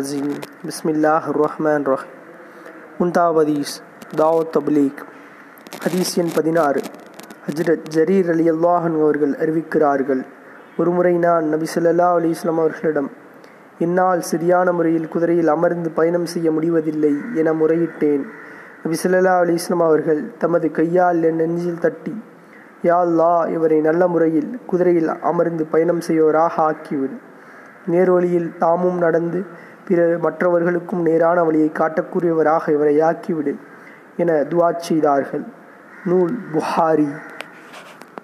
अज़ीम बसमिल्लाहमान முன்தாவ் ஹதீஸ் தாவத் தப்லீக் ஹதீஸ் எண் பதினாறு. ஹஜ்ரத் ஜரீர் அலி அல்லாஹன் அவர்கள் அறிவிக்கிறார்கள். ஒருமுறை நான் நபி சொல்லல்லா அலி இஸ்லாம் அவர்களிடம் என்னால் சரியான முறையில் குதிரையில் அமர்ந்து பயணம் செய்ய முடிவதில்லை என முறையிட்டேன். நபி சொல்லல்லா அலி இஸ்லாம் அவர்கள் தமது கையால் என் நெஞ்சில் தட்டி யா யாழ்லா இவரை நல்ல முறையில் குதிரையில் அமர்ந்து பயணம் செய்வோராக ஆக்கிவிடும் நேர்வழியில் தாமும் நடந்து பிற மற்றவர்களுக்கும் நேரான வழியை காட்டக்கூடியவராக இவரை ஆக்கிவிடு என துவா செய்தார்கள். நூல் புகாரி.